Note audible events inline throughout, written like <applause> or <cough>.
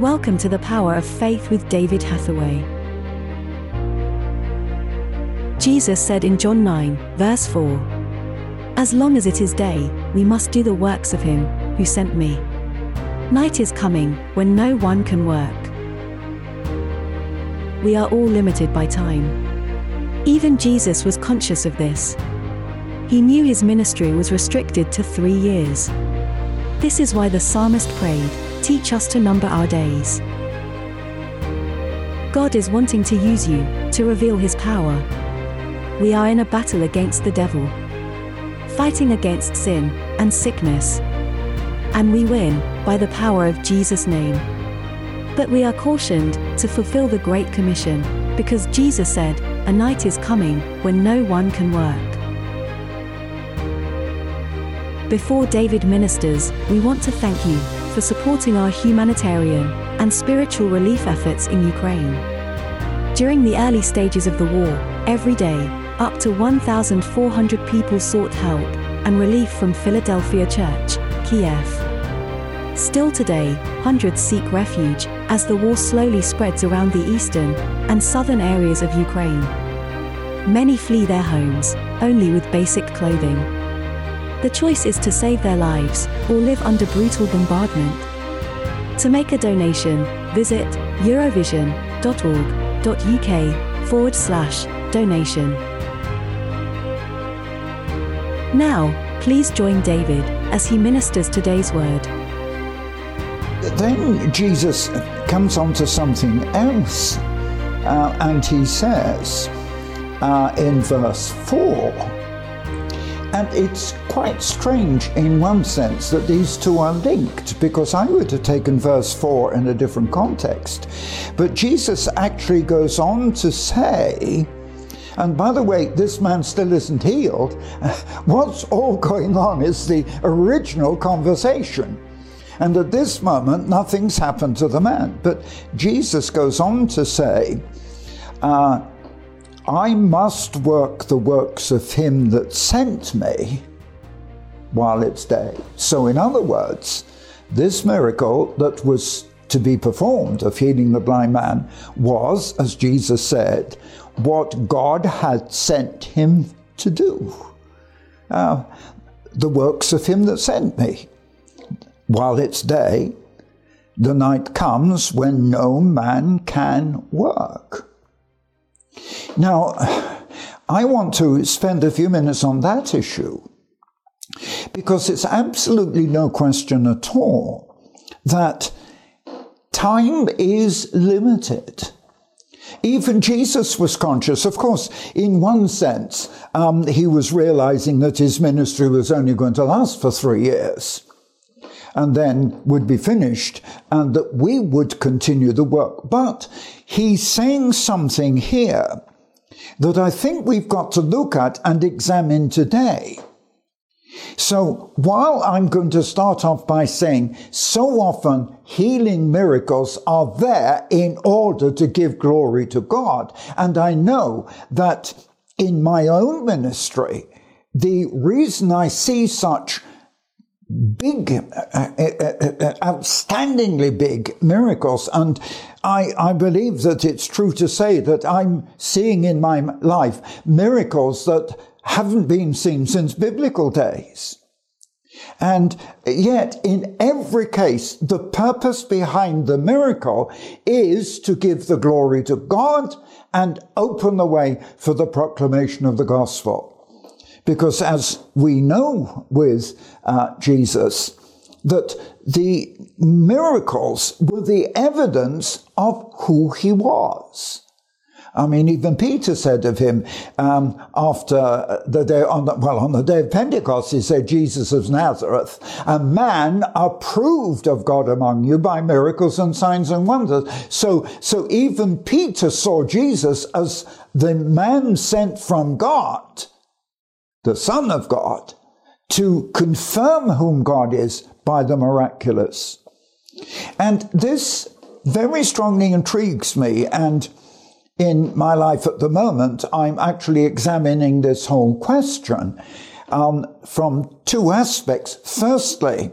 Welcome to the Power of Faith with David Hathaway. Jesus said in John 9, verse 4 As long as it is day, we must do the works of him who sent me. Night is coming when no one can work. We are all limited by time. Even Jesus was conscious of this. He knew his ministry was restricted to three years. This is why the psalmist prayed, Teach us to number our days. God is wanting to use you to reveal his power. We are in a battle against the devil, fighting against sin and sickness. And we win by the power of Jesus' name. But we are cautioned to fulfill the Great Commission, because Jesus said, A night is coming when no one can work. Before David ministers, we want to thank you for supporting our humanitarian and spiritual relief efforts in Ukraine. During the early stages of the war, every day, up to 1,400 people sought help and relief from Philadelphia Church, Kiev. Still today, hundreds seek refuge as the war slowly spreads around the eastern and southern areas of Ukraine. Many flee their homes, only with basic clothing. The choice is to save their lives or live under brutal bombardment. To make a donation, visit eurovision.org.uk forward slash donation. Now, please join David as he ministers today's word. Then Jesus comes on to something else, uh, and he says uh, in verse 4 and it's quite strange in one sense that these two are linked because I would have taken verse 4 in a different context. But Jesus actually goes on to say, and by the way, this man still isn't healed. <laughs> What's all going on is the original conversation. And at this moment, nothing's happened to the man. But Jesus goes on to say, uh, I must work the works of him that sent me while it's day. So, in other words, this miracle that was to be performed of healing the blind man was, as Jesus said, what God had sent him to do. Uh, the works of him that sent me. While it's day, the night comes when no man can work. Now, I want to spend a few minutes on that issue because it's absolutely no question at all that time is limited. Even Jesus was conscious. Of course, in one sense, um, he was realizing that his ministry was only going to last for three years and then would be finished and that we would continue the work. But he's saying something here that I think we've got to look at and examine today. So while I'm going to start off by saying so often healing miracles are there in order to give glory to God. And I know that in my own ministry, the reason I see such big, uh, uh, uh, outstandingly big miracles. And I, I believe that it's true to say that I'm seeing in my life miracles that haven't been seen since biblical days. And yet, in every case, the purpose behind the miracle is to give the glory to God and open the way for the proclamation of the gospel. Because as we know with uh, Jesus, that the miracles were the evidence of who he was. I mean, even Peter said of him um, after the day on the, well on the day of Pentecost, he said, "Jesus of Nazareth, a man approved of God among you by miracles and signs and wonders." So, so even Peter saw Jesus as the man sent from God the Son of God, to confirm whom God is by the miraculous. And this very strongly intrigues me. And in my life at the moment, I'm actually examining this whole question um, from two aspects. Firstly,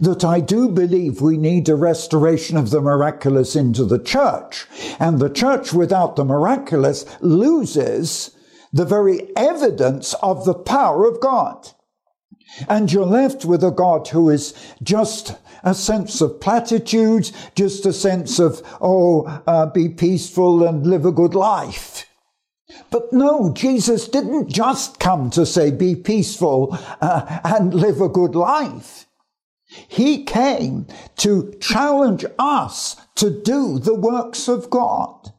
that I do believe we need a restoration of the miraculous into the church. And the church without the miraculous loses the very evidence of the power of God. And you're left with a God who is just a sense of platitudes, just a sense of, oh, uh, be peaceful and live a good life. But no, Jesus didn't just come to say, be peaceful uh, and live a good life. He came to challenge us to do the works of God.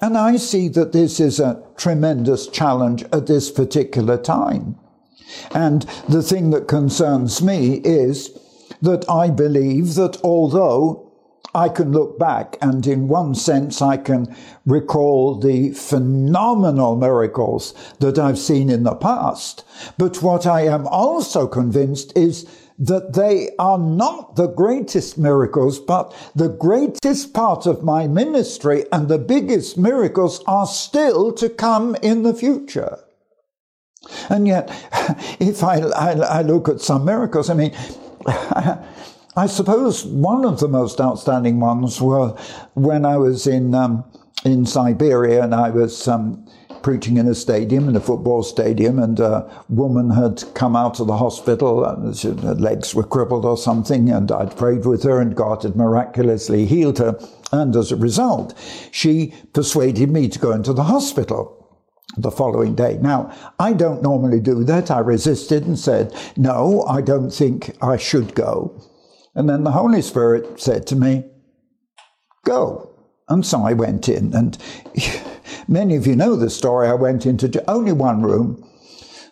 And I see that this is a tremendous challenge at this particular time. And the thing that concerns me is that I believe that although I can look back and in one sense I can recall the phenomenal miracles that I've seen in the past, but what I am also convinced is that they are not the greatest miracles, but the greatest part of my ministry and the biggest miracles are still to come in the future. And yet, <laughs> if I, I, I look at some miracles, I mean, <laughs> I suppose one of the most outstanding ones were when I was in um, in Siberia and I was um, preaching in a stadium, in a football stadium, and a woman had come out of the hospital and her legs were crippled or something, and I'd prayed with her and God had miraculously healed her. And as a result, she persuaded me to go into the hospital the following day. Now, I don't normally do that. I resisted and said, no, I don't think I should go. And then the Holy Spirit said to me, go. And so I went in, and <laughs> many of you know the story. I went into only one room.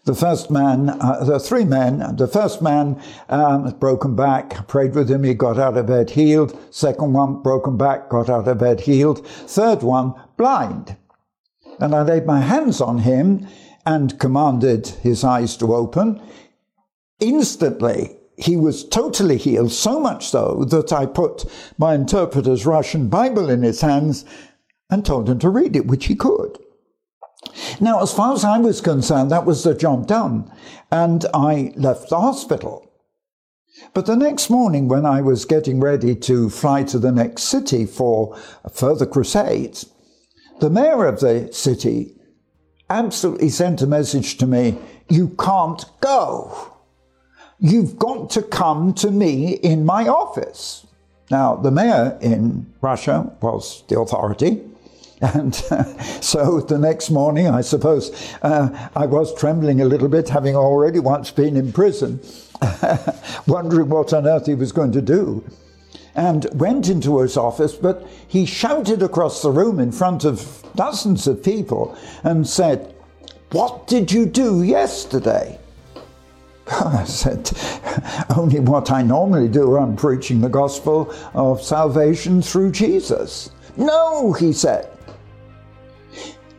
The first man, uh, the three men, the first man, um, broken back, prayed with him, he got out of bed healed. Second one, broken back, got out of bed healed. Third one, blind. And I laid my hands on him and commanded his eyes to open. Instantly, he was totally healed, so much so that I put my interpreter's Russian Bible in his hands and told him to read it, which he could. Now, as far as I was concerned, that was the job done, and I left the hospital. But the next morning, when I was getting ready to fly to the next city for further crusades, the mayor of the city absolutely sent a message to me You can't go. You've got to come to me in my office. Now, the mayor in Russia was the authority. And uh, <laughs> so the next morning, I suppose, uh, I was trembling a little bit, having already once been in prison, <laughs> wondering what on earth he was going to do. And went into his office, but he shouted across the room in front of dozens of people and said, What did you do yesterday? <laughs> I said, only what I normally do. I'm preaching the gospel of salvation through Jesus. No, he said.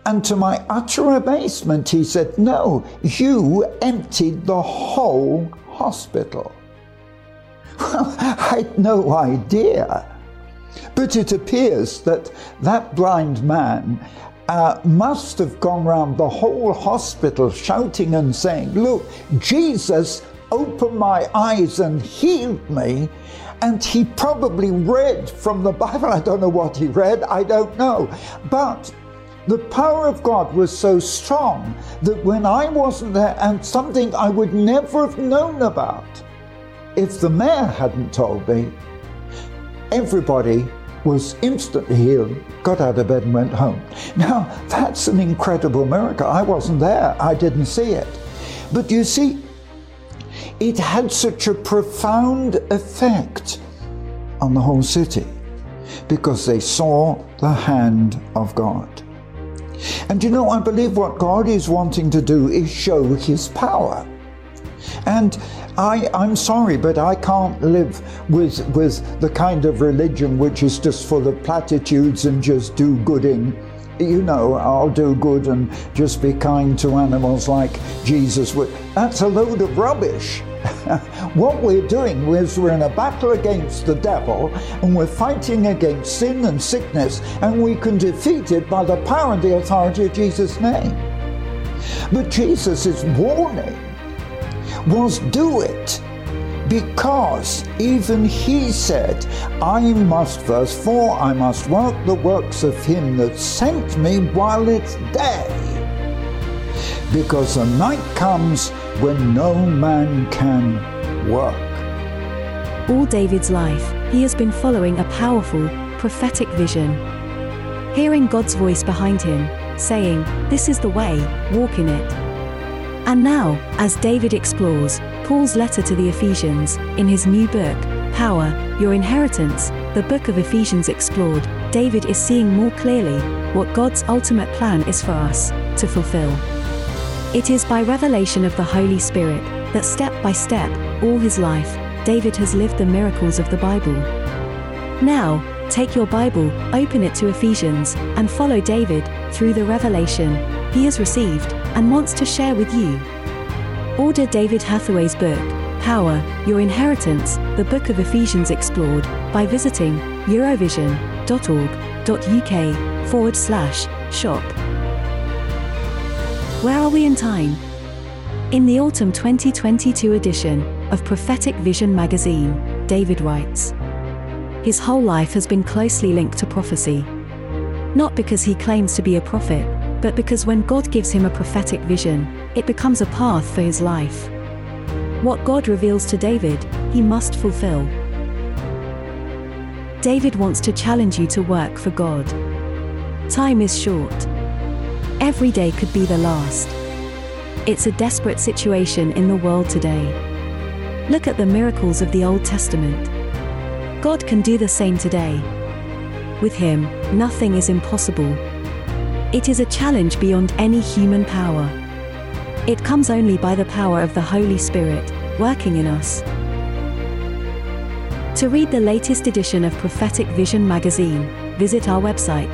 And to my utter amazement, he said, No, you emptied the whole hospital. Well, <laughs> I had no idea. But it appears that that blind man uh, must have gone round the whole hospital shouting and saying, Look, Jesus opened my eyes and healed me. And he probably read from the Bible. <laughs> I don't know what he read, I don't know. But the power of God was so strong that when I wasn't there, and something I would never have known about, if the mayor hadn't told me, everybody was instantly healed, got out of bed and went home. Now, that's an incredible miracle. I wasn't there, I didn't see it. But you see, it had such a profound effect on the whole city because they saw the hand of God. And you know, I believe what God is wanting to do is show his power. And I, I'm sorry, but I can't live with, with the kind of religion which is just full of platitudes and just do gooding. You know, I'll do good and just be kind to animals like Jesus would. That's a load of rubbish. <laughs> what we're doing is we're in a battle against the devil and we're fighting against sin and sickness, and we can defeat it by the power and the authority of Jesus' name. But Jesus warning was do it. because even he said, I must, verse 4, I must work the works of him that sent me while it's day. Because the night comes when no man can work. All David's life, he has been following a powerful, prophetic vision. Hearing God's voice behind him, saying, This is the way, walk in it. And now, as David explores Paul's letter to the Ephesians, in his new book, Power, Your Inheritance, the book of Ephesians explored, David is seeing more clearly what God's ultimate plan is for us to fulfill. It is by revelation of the Holy Spirit that step by step, all his life, David has lived the miracles of the Bible. Now, take your Bible, open it to Ephesians, and follow David through the revelation he has received and wants to share with you. Order David Hathaway's book, Power, Your Inheritance, the Book of Ephesians Explored, by visiting eurovision.org.uk forward slash shop. Where are we in time? In the autumn 2022 edition of Prophetic Vision magazine, David writes His whole life has been closely linked to prophecy. Not because he claims to be a prophet, but because when God gives him a prophetic vision, it becomes a path for his life. What God reveals to David, he must fulfill. David wants to challenge you to work for God. Time is short. Every day could be the last. It's a desperate situation in the world today. Look at the miracles of the Old Testament. God can do the same today. With Him, nothing is impossible. It is a challenge beyond any human power. It comes only by the power of the Holy Spirit, working in us. To read the latest edition of Prophetic Vision magazine, visit our website,